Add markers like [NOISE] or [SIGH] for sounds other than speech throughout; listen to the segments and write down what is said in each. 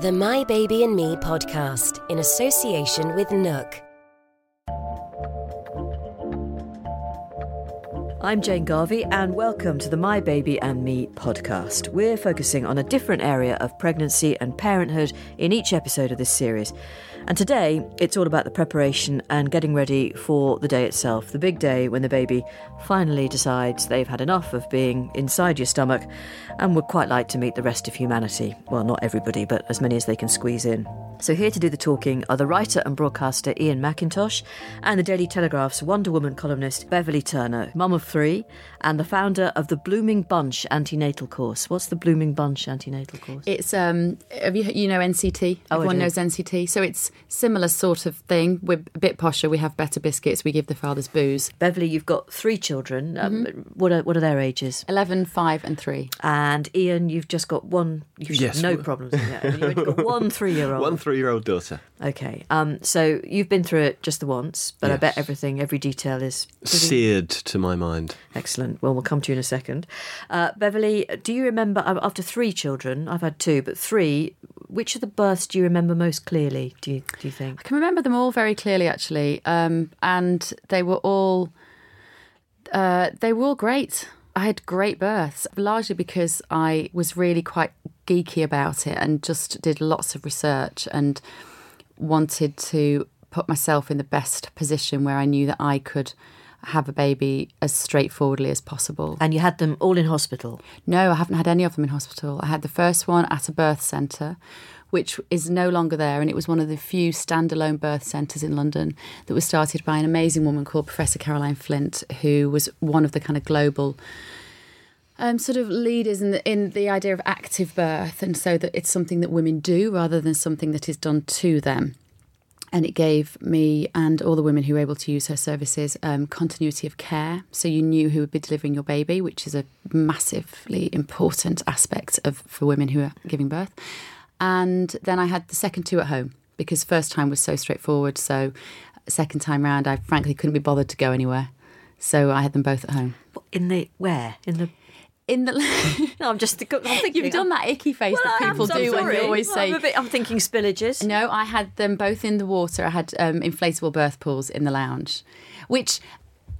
The My Baby and Me podcast in association with NUK. I'm Jane Garvey, and welcome to the My Baby and Me podcast. We're focusing on a different area of pregnancy and parenthood in each episode of this series. And today, it's all about the preparation and getting ready for the day itself, the big day when the baby finally decides they've had enough of being inside your stomach and would quite like to meet the rest of humanity. Well, not everybody, but as many as they can squeeze in. So, here to do the talking are the writer and broadcaster Iain Macintosh and the Daily Telegraph's Wonder Woman columnist Beverley Turner, mum of three, and the founder of the Blooming Bunch antenatal course. What's the Blooming Bunch antenatal course? It's um, have you you know NCT? Oh, I Everyone do. knows NCT. So it's similar sort of thing. We're a bit posher. We have better biscuits. We give the fathers booze. Beverley, you've got three children. Um, What are what are their ages? 11, 5 and 3. And Iain, you've just got one. You've Yes. no problems. with that. You've only got [LAUGHS] one three-year-old. One three-year-old daughter. Okay. Um. So you've been through it just the once, but I bet everything, every detail is pretty Seared to my mind. excellent. Well, we'll come to you in a second. Uh, Beverley, do you remember uh, after three children? I've had two, but three. Which of the births do you remember most clearly? Do you do you think? I can remember them all very clearly, actually, um, and they were all uh, they were all great. I had great births, largely because I was really quite geeky about it and just did lots of research and wanted to put myself in the best position where I knew that I could have a baby as straightforwardly as possible. And you had them all in hospital. No, I haven't had any of them in hospital. I had the first one at a birth centre, which is no longer there. And it was one of the few standalone birth centres in London that was started by an amazing woman called Professor Caroline Flint, who was one of the kind of global um, sort of leaders in the, in the idea of active birth. And so that it's something that women do rather than something that is done to them and it gave me and all the women who were able to use her services um, continuity of care. So you knew who would be delivering your baby, which is a massively important aspect of for women who are giving birth. And then I had the second two at home because first time was so straightforward. So second time round, I frankly couldn't be bothered to go anywhere. So I had them both at home. In the where? In the In the [LAUGHS] no, I'm just. I'm thinking. you've done that icky face Well, that am, people so I'm do when you always say I'm, bit, I'm thinking spillages. No, I had them both in the water. I had um, inflatable birth pools in the lounge, which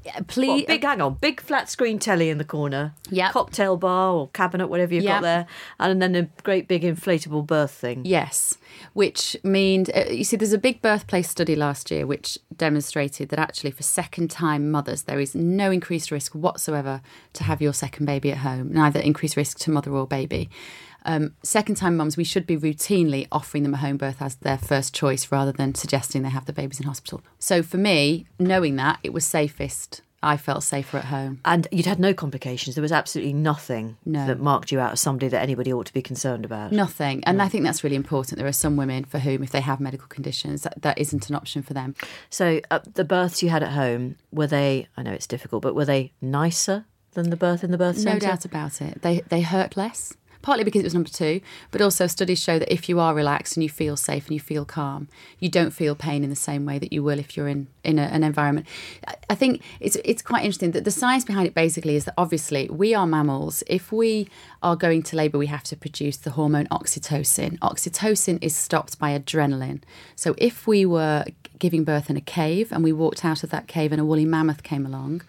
uh, please. Big, hang on, big flat screen telly in the corner. Yeah. Cocktail bar or cabinet, whatever you've Yep. got there, and then a great big inflatable birth thing. Yes, which means uh, you see, there's a big birthplace study last year which demonstrated that actually for second-time mothers there is no increased risk whatsoever to have your second baby at home, neither increased risk to mother or baby. Um, second-time mums, we should be routinely offering them a home birth as their first choice rather than suggesting they have the babies in hospital. So for me, knowing that it was safest, I felt safer at home. And you'd had no complications. There was absolutely nothing No. that marked you out as somebody that anybody ought to be concerned about. Nothing. And I think that's really important. There are some women for whom, if they have medical conditions, that, that isn't an option for them. So uh, the births you had at home were they? I know it's difficult, but were they nicer than the birth in the birth No centre? doubt about it. They they hurt less. Partly because it was number two, but also studies show that if you are relaxed and you feel safe and you feel calm, you don't feel pain in the same way that you will if you're in in a, an environment. I- think it's it's quite interesting that the science behind it basically is that obviously we are mammals. If we are going to labour, we have to produce the hormone oxytocin. Oxytocin is stopped by adrenaline. So if we were giving birth in a cave and we walked out of that cave and a woolly mammoth came along,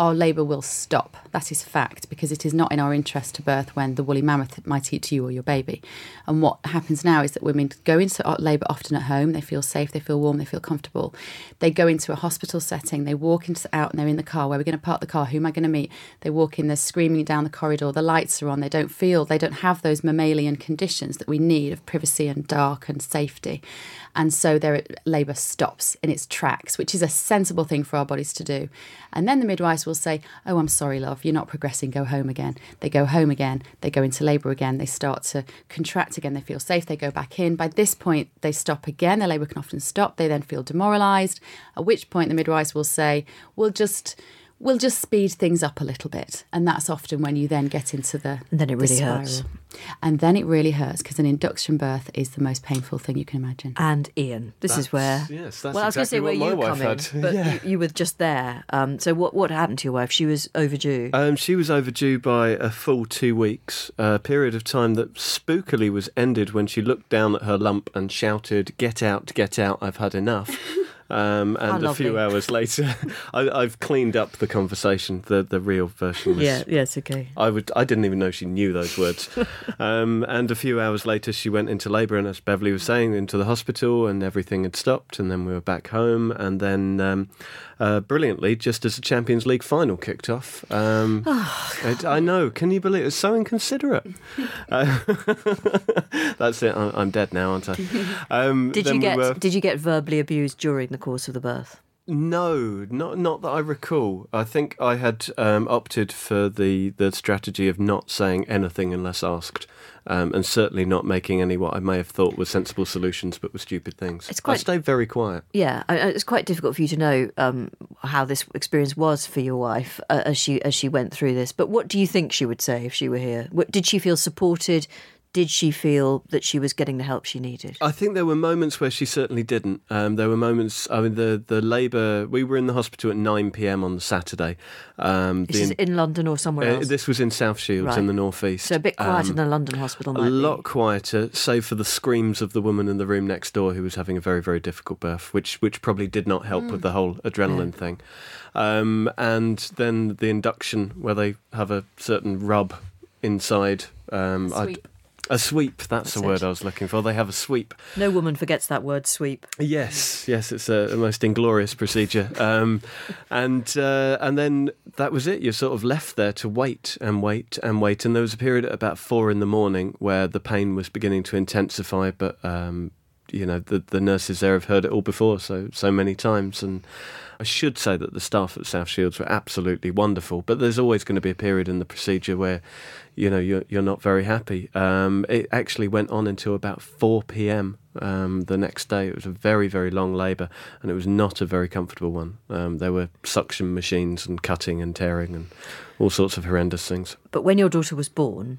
our labour will stop. That is fact because it is not in our interest to birth when the woolly mammoth might eat you or your baby. And what happens now is that women go into labour often at home. They feel safe, they feel warm, they feel comfortable. They go into a hospital setting. They walk into out and they're in the car. Where we're going to park the car? Who am I going to meet? They walk in. They're screaming down the corridor. The lights are on. They don't feel. They don't have those mammalian conditions that we need of privacy and dark and safety. And so their labour stops in its tracks, which is a sensible thing for our bodies to do. And then the midwives will will say, Oh, I'm sorry, love, you're not progressing, go home again. They go home again, they go into labour again, they start to contract again, they feel safe, they go back in. By this point, they stop again, their labour can often stop, they then feel demoralised, at which point the midwives will say, We'll just we'll just speed things up a little bit. And that's often when you then get into the And then it the really spiral. hurts. And then it really hurts because an induction birth is the most painful thing you can imagine. And Iain, this is where. Yes, that's well, I was going to say exactly where what my you wife come in, had. but Yeah. you, you were just there. Um, so what what happened to your wife? She was overdue. Um, she was overdue by a full two weeks, a period of time that spookily was ended when she looked down at her lump and shouted, "Get out! Get out! I've had enough." Um, and a few hours later, [LAUGHS] I, I've cleaned up the conversation. The the real version was yeah. Yes. Okay. I would. I didn't even know she knew those words. [LAUGHS] um, and a few hours later, she went into labour, and as Beverley was saying, into the hospital, and everything had stopped. And then we were back home, and then um, uh, brilliantly, just as the Champions League final kicked off, um, it- [SIGHS] I know. Can you believe it? It's so inconsiderate. [LAUGHS] Uh, that's it. I'm, I'm dead now, aren't I? Um, Did you we get were- Did you get verbally abused during the course of the birth? No, not not that I recall. I think I had um, opted for the, the strategy of not saying anything unless asked, um, and certainly not making any what I may have thought were sensible solutions, but were stupid things. It's I quite- stayed very quiet. Yeah, I- I- it's quite difficult for you to know um, how this experience was for your wife uh, as she as she went through this. But what do you think she would say if she were here? What, did she feel supported? Did she feel that she was getting the help she needed? I think there were moments where she certainly didn't. Um, there were moments. I mean, the the labour. We were in the hospital at nine p.m. on the Saturday. Um, This is in London or somewhere uh, else? this was in South Shields Right. in the northeast. so a bit quieter Um, than a London hospital might a be. lot quieter, save for the screams of the woman in the room next door who was having a very, very difficult birth, which which probably did not help with the whole adrenaline thing. Um, and then the induction, where they have a certain rub inside. Um, Sweep. A sweep, that's, That's the word. I was looking for. They have a sweep. No woman forgets that word sweep. Yes, yes, it's a, a most inglorious procedure, um, and uh, and then that was it. You're sort of left there to wait and wait and wait, and there was a period at about four in the morning where the pain was beginning to intensify, but um, you know the the nurses there have heard it all before, so so many times, and I should say that the staff at South Shields were absolutely wonderful, but there's always going to be a period in the procedure where, you know, you're, you're not very happy. Um, it actually went on until about 4 p.m. Um, the next day. It was a very, very long labour, and it was not a very comfortable one. Um, there were suction machines and cutting and tearing and all sorts of horrendous things. But when your daughter was born,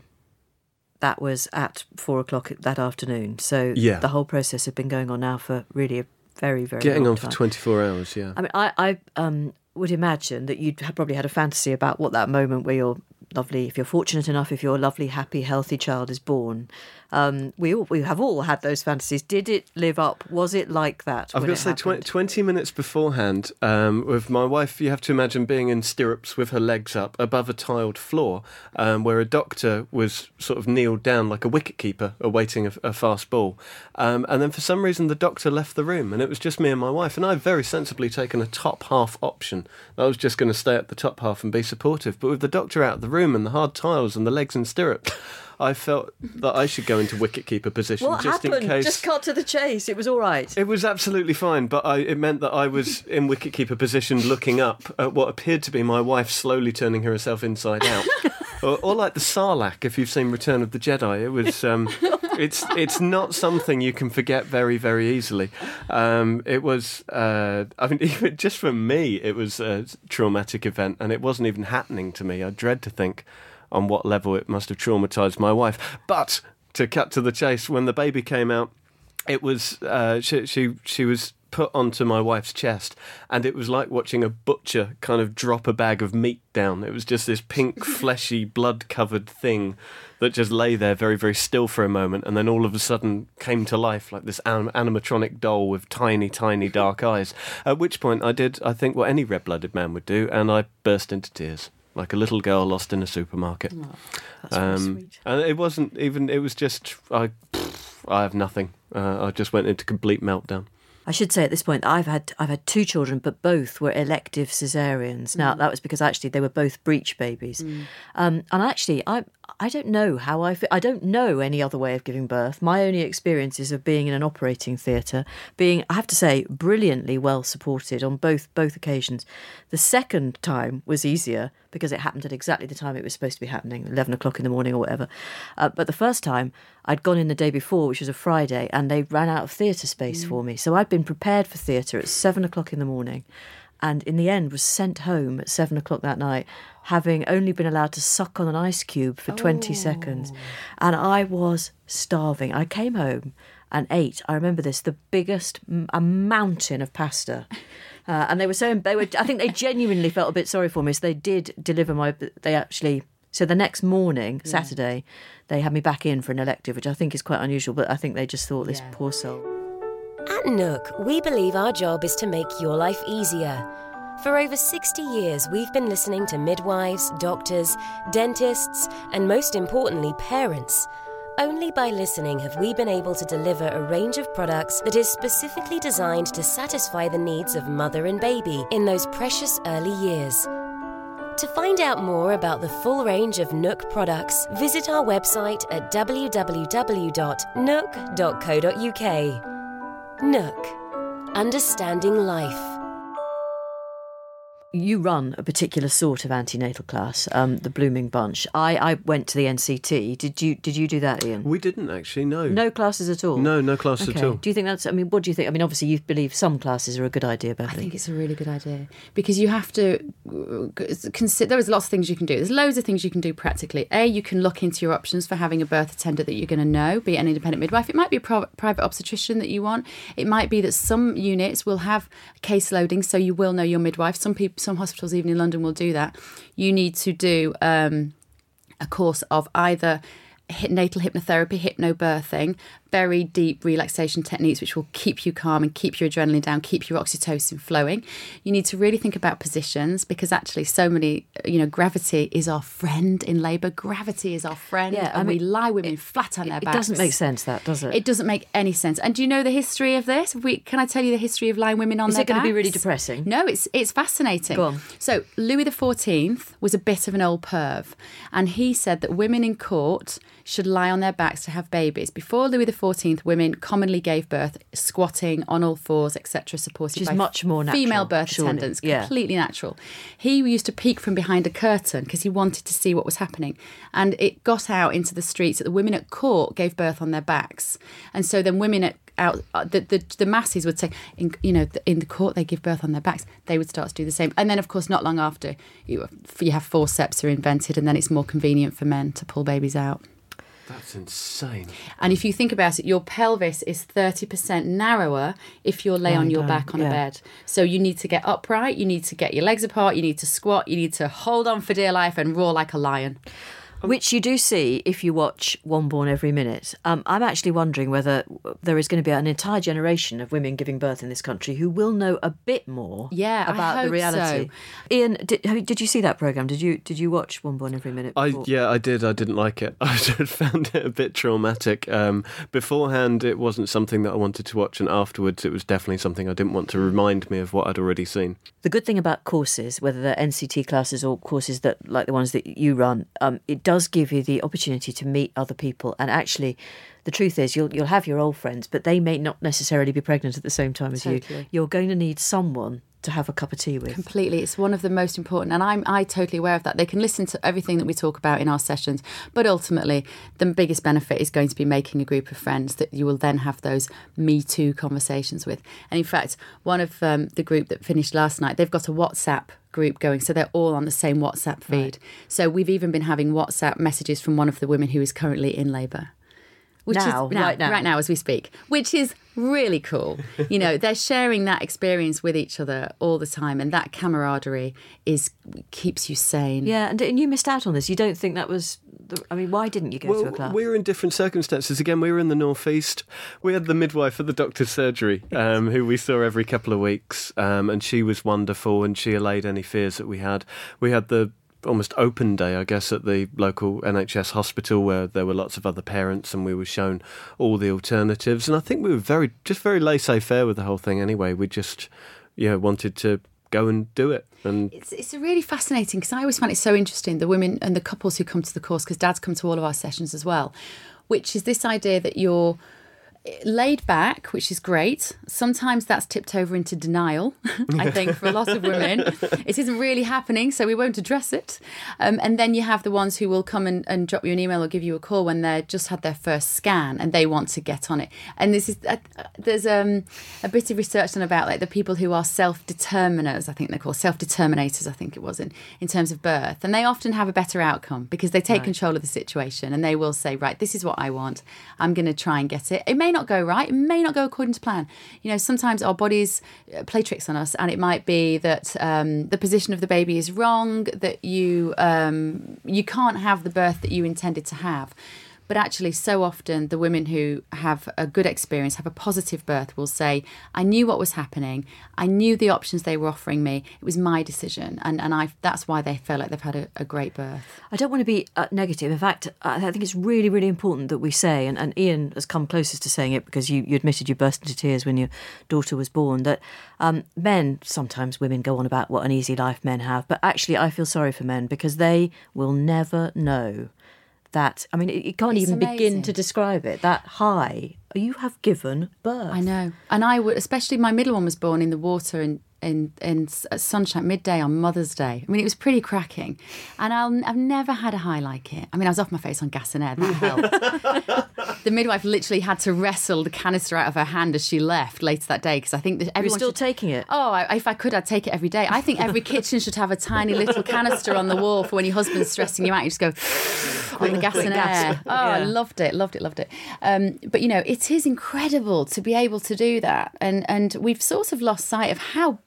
that was at four o'clock that afternoon. So Yeah. the whole process had been going on now for really a very, very Getting on for 24 hours, yeah. I mean, I, I um, would imagine that you'd probably had a fantasy about what that moment where your lovely, if you're fortunate enough, if your lovely, happy, healthy child is born. Um, we all, we have all had those fantasies. Did it live up? Was it like that? I've got to say, twen- happened? 20 minutes beforehand, um, with my wife, you have to imagine being in stirrups with her legs up above a tiled floor, um, where a doctor was sort of kneeled down like a wicketkeeper awaiting a, a fast ball. Um, and then for some reason, the doctor left the room, and it was just me and my wife. And I'd very sensibly taken a top half option. I was just going to stay at the top half and be supportive. But with the doctor out of the room and the hard tiles and the legs in stirrups, I felt that I should go into wicketkeeper position What just happened? in case. Just cut to the chase. It was all right. It was absolutely fine, but I, it meant that I was in wicketkeeper position looking up at what appeared to be my wife slowly turning herself inside out. [LAUGHS] or, or like the Sarlacc, if you've seen Return of the Jedi. It was. Um, [LAUGHS] it's it's not something you can forget very very easily. Um, it was. Uh, I mean, [LAUGHS] even just for me, it was a traumatic event, and it wasn't even happening to me. I dread to think on what level it must have traumatized my wife. But to cut to the chase, when the baby came out, it was uh, she, she she was put onto my wife's chest, and it was like watching a butcher kind of drop a bag of meat down. It was just this pink, [LAUGHS] fleshy, blood-covered thing that just lay there very, very still for a moment, and then all of a sudden came to life like this anim- animatronic doll with tiny, tiny dark [LAUGHS] eyes. At which point, I did, I think, what any red-blooded man would do, and I burst into tears. Like a little girl lost in a supermarket. That's very Um, sweet. and it wasn't even. It was just I. I have nothing. Uh, I just went into complete meltdown. I should say at this point, I've had I've had two children, but both were elective cesareans. Now that was because actually they were both breech babies, um, and actually I I don't know how I feel. I don't know any other way of giving birth. My only experience is of being in an operating theatre, being, I have to say, brilliantly well supported on both both occasions. The second time was easier because it happened at exactly the time it was supposed to be happening, eleven o'clock in the morning or whatever. Uh, but the first time, I'd gone in the day before, which was a Friday, and they ran out of theatre space for me. So I'd been prepared for theatre at seven o'clock in the morning and in the end was sent home at seven o'clock that night, having only been allowed to suck on an ice cube for 20 seconds. And I was starving. I came home and ate, I remember this, the biggest, a mountain of pasta. [LAUGHS] Uh, and they were so, they were, I think they genuinely felt a bit sorry for me. So they did deliver my, they actually, so the next morning, Saturday, they had me back in for an elective, which I think is quite unusual, but I think they just thought this Yeah. poor soul. At NUK, we believe our job is to make your life easier. For over 60 years, we've been listening to midwives, doctors, dentists, and most importantly, parents. Only by listening have we been able to deliver a range of products that is specifically designed to satisfy the needs of mother and baby in those precious early years. To find out more about the full range of NUK products, visit our website at www.nuk.co.uk. NUK, understanding life. You run a particular sort of antenatal class, um, the Blooming Bunch. I, I went to the NCT. Did you did you do that, Iain? We didn't actually, no. No classes at all. No, no classes okay. at all. Do you think that's? I mean, what do you think? I mean, obviously, you believe some classes are a good idea, I think it's a really good idea because you have to consider. There's lots of things you can do. There's loads of things you can do practically. A, you can look into your options for having a birth attendant that you're going to know, be an independent midwife. It might be a pro- private obstetrician that you want. It might be that some units will have case loading, so you will know your midwife. Some people, some hospitals, even in London, will do that. You need to do. Um, a course of either natal hypnotherapy, hypnobirthing, very deep relaxation techniques which will keep you calm and keep your adrenaline down, keep your oxytocin flowing. You need to really think about positions because actually so many, you know, gravity is our friend in labour. Gravity is our friend Yeah, I and we lie women flat on their backs. it doesn't make sense, that does it? It doesn't make any sense. And do you know the history of this? We, can I tell you the history of lying women on Is their it going to be really depressing? No, it's it's fascinating. Go on. So Louis XIV was a bit of an old perv, and he said that women in court should lie on their backs to have babies. Before Louis XIV, women commonly gave birth squatting on all fours, etc., supported Which by much more female birth surely. attendants. Yeah. Completely natural. He used to peek from behind a curtain because he wanted to see what was happening, and it got out into the streets that the women at court gave birth on their backs, and so then women at out uh, the, the the masses would say in you know in the court they give birth on their backs they would start to do the same and then of course not long after you you have forceps are invented and then it's more convenient for men to pull babies out That's insane. and if you think about it your pelvis is 30% narrower if you're lay on your down, back on yeah. a bed so you need to get upright you need to get your legs apart you need to squat you need to hold on for dear life and roar like a lion Which you do see if you watch One Born Every Minute. Um, I'm actually wondering whether there is going to be an entire generation of women giving birth in this country who will know a bit more Yeah, I about the reality. so. Iain, did, you- did you see that program? Did you did you watch One Born Every Minute? I yeah, I did. I didn't like it. [LAUGHS] I found it a bit traumatic. Um, beforehand, it wasn't something that I wanted to watch, and afterwards, it was definitely something I didn't want to remind me of what I'd already seen. The good thing about courses, whether they're NCT classes or courses that like the ones that you run, um, it does give you the opportunity to meet other people. And actually, the truth is, you'll you'll have your old friends, but they may not necessarily be pregnant at the same time as you. You're going to need someone to have a cup of tea with. Completely, it's one of the most important, and I'm I totally aware of that. They can listen to everything that we talk about in our sessions, but ultimately, the biggest benefit is going to be making a group of friends that you will then have those Me Too conversations with. And in fact, one of um, the group that finished last night, they've got a WhatsApp group going, so they're all on the same WhatsApp feed. So we've even been having WhatsApp messages from one of the women who is currently in labour. Which Now, is right now. right now as we speak, which is really cool. You know, they're sharing that experience with each other all the time, and that camaraderie is keeps you sane. Yeah, and, and you missed out on this. You don't think that was. The, I mean, why didn't you go to a class? we were in different circumstances. Again, we were in the northeast. We had the midwife at the doctor's surgery, um, who we saw every couple of weeks, um, and she was wonderful, and she allayed any fears that we had. We had the almost open day, I guess, at the local NHS hospital where there were lots of other parents, and we were shown all the alternatives. And I think we were very, just very laissez-faire with the whole thing. Anyway, we just, yeah, wanted to go and do it. And It's, it's really fascinating because I always find it so interesting the women and the couples who come to the course because dads come to all of our sessions as well, which is this idea that you're laid back, which is great. Sometimes that's tipped over into denial, [LAUGHS] I think, for a lot of women. [LAUGHS] it isn't really happening, so we won't address it. Um, and then you have the ones who will come and, and drop you an email or give you a call when they've just had their first scan and they want to get on it. And this is uh, there's um, a bit of research done about like the people who are self-determiners, I think they're called self-determinators, I think it was in, in terms of birth. And they often have a better outcome because they take control of the situation and they will say, right, this is what I want. I'm going to try and get it. It may not go right. It may not go according to plan. You know, sometimes our bodies uh, play tricks on us, and it might be that um, the position of the baby is wrong, that you um, you can't have the birth that you intended to have. But actually, so often the women who have a good experience, have a positive birth, will say, I knew what was happening. I knew the options they were offering me. It was my decision. And, and I, that's why they feel like they've had a, a great birth. I don't want to be uh, negative. In fact, I think it's really, really important that we say, and, and Iain has come closest to saying it because you, you admitted you burst into tears when your daughter was born, that um, men, sometimes women go on about what an easy life men have, but actually I feel sorry for men because they will never know that. I mean, it- you can't It's even begin to describe it. That high, you have given birth. I know. And I would, especially my middle one was born in the water in, in, in at sunshine midday on Mother's Day. I mean, it was pretty cracking. And I'll, I've never had a high like it. I mean, I was off my face on gas and air. That helped. [LAUGHS] the midwife literally had to wrestle the canister out of her hand as she left later that day because I think that You're still should- taking it. Oh, I, if I could, I'd take it every day. I think every kitchen should have a tiny little canister on the wall for when your husband's stressing you out. You just go on the gas and air. Oh, I loved it, loved it, loved it. Um, but you know, it is incredible to be able to do that, and and we've sort of lost sight of how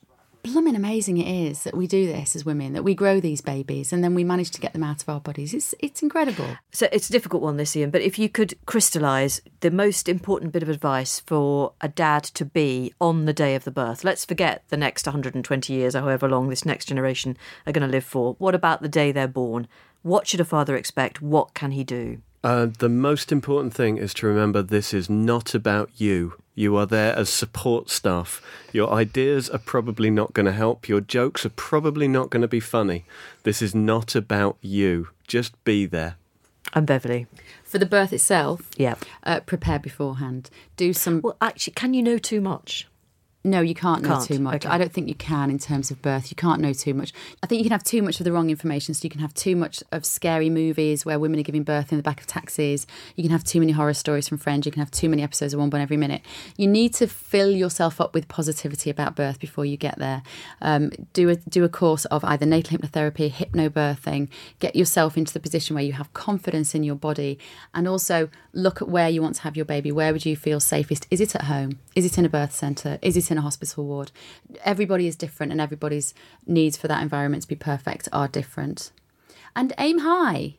blooming amazing it is that we do this as women, that we grow these babies, and then we manage to get them out of our bodies. It's it's incredible. So it's a difficult one, this Iain. But if you could crystallise the most important bit of advice for a dad to be on the day of the birth, let's forget the next 120 years, or however long this next generation are going to live for. What about the day they're born? What should a father expect? What can he do? Uh, the most important thing is to remember this is not about you. You are there as support staff. Your ideas are probably not going to help. Your jokes are probably not going to be funny. This is not about you. Just be there. I'm Beverley. For the birth itself, Yeah. uh, prepare beforehand. Do some Well, actually, can you know too much? No, you can't know Can't, too much. okay. I don't think you can in terms of birth. You can't know too much. I think you can have too much of the wrong information. So you can have too much of scary movies where women are giving birth in the back of taxis. You can have too many horror stories from friends. You can have too many episodes of One Born Every Minute. You need to fill yourself up with positivity about birth before you get there. Um, do a do a course of either natal hypnotherapy, hypnobirthing. Get yourself into the position where you have confidence in your body, and also look at where you want to have your baby. Where would you feel safest? Is it at home? Is it in a birth centre? Is it in a hospital ward? Everybody is different, and everybody's needs for that environment to be perfect are different. And aim high.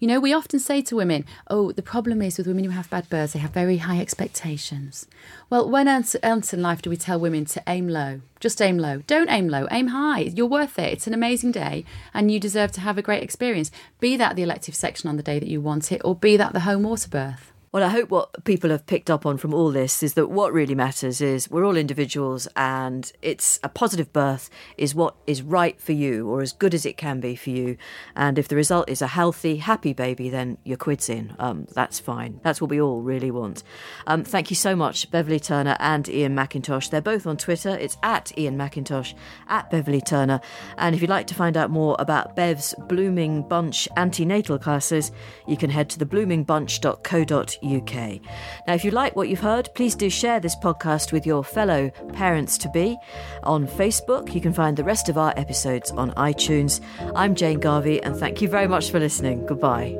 You know, we often say to women, oh, the problem is with women who have bad births, they have very high expectations. Well, when else in life do we tell women to aim low? Just aim low. Don't aim low, aim high. You're worth it. It's an amazing day and you deserve to have a great experience. Be that the elective section on the day that you want it, or be that the home water birth. Well, I hope what people have picked up on from all this is that what really matters is we're all individuals and it's a positive birth is what is right for you or as good as it can be for you. And if the result is a healthy, happy baby, then your quid's in. Um, that's fine. That's what we all really want. Um, thank you so much, Beverley Turner and Iain Macintosh. They're both on Twitter. It's at Iain Macintosh, at Beverley Turner. And if you'd like to find out more about Bev's Blooming Bunch antenatal classes, you can head to thebloomingbunch.co.uk. Now, if you like what you've heard, please do share this podcast with your fellow parents to be. On Facebook, you can find the rest of our episodes on iTunes. I'm Jane Garvey, and thank you very much for listening. Goodbye.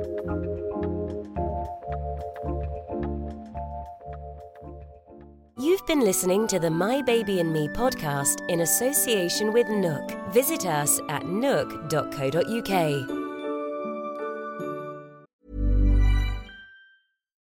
You've been listening to the My Baby and Me podcast in association with NUK. Visit us at nuk.co.uk.